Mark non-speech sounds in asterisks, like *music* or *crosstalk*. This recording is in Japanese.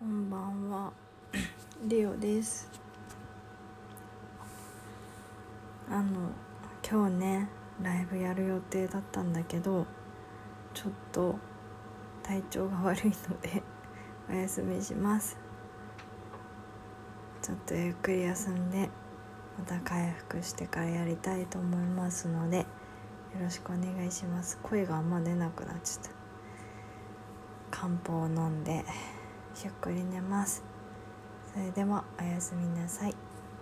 こんばんは。リオです。あの今日ねライブやる予定だったんだけどちょっと体調が悪いので *laughs* お休みします。ちょっとゆっくり休んでまた回復してからやりたいと思いますのでよろしくお願いします。声があんま出なくなっちゃった。漢方を飲んで。ゆっくり寝ます。それではおやすみなさい。